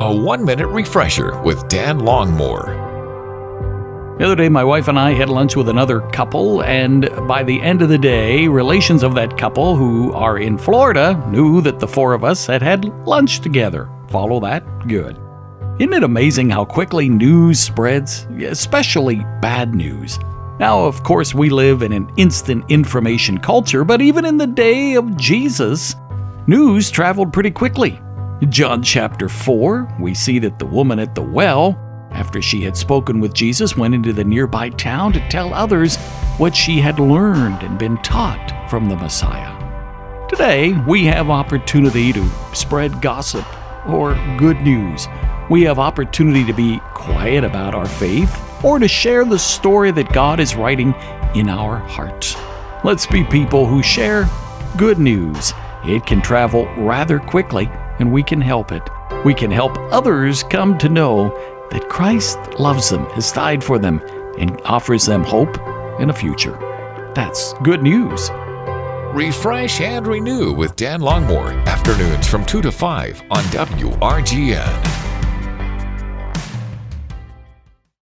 A one minute refresher with Dan Longmore. The other day, my wife and I had lunch with another couple, and by the end of the day, relations of that couple who are in Florida knew that the four of us had had lunch together. Follow that? Good. Isn't it amazing how quickly news spreads, especially bad news? Now, of course, we live in an instant information culture, but even in the day of Jesus, news traveled pretty quickly. John chapter 4, we see that the woman at the well after she had spoken with Jesus, went into the nearby town to tell others what she had learned and been taught from the Messiah. Today, we have opportunity to spread gossip or good news. We have opportunity to be quiet about our faith or to share the story that God is writing in our hearts. Let's be people who share good news. It can travel rather quickly, and we can help it. We can help others come to know that Christ loves them, has died for them, and offers them hope and a future. That's good news. Refresh and renew with Dan Longmore, afternoons from 2 to 5 on WRGN.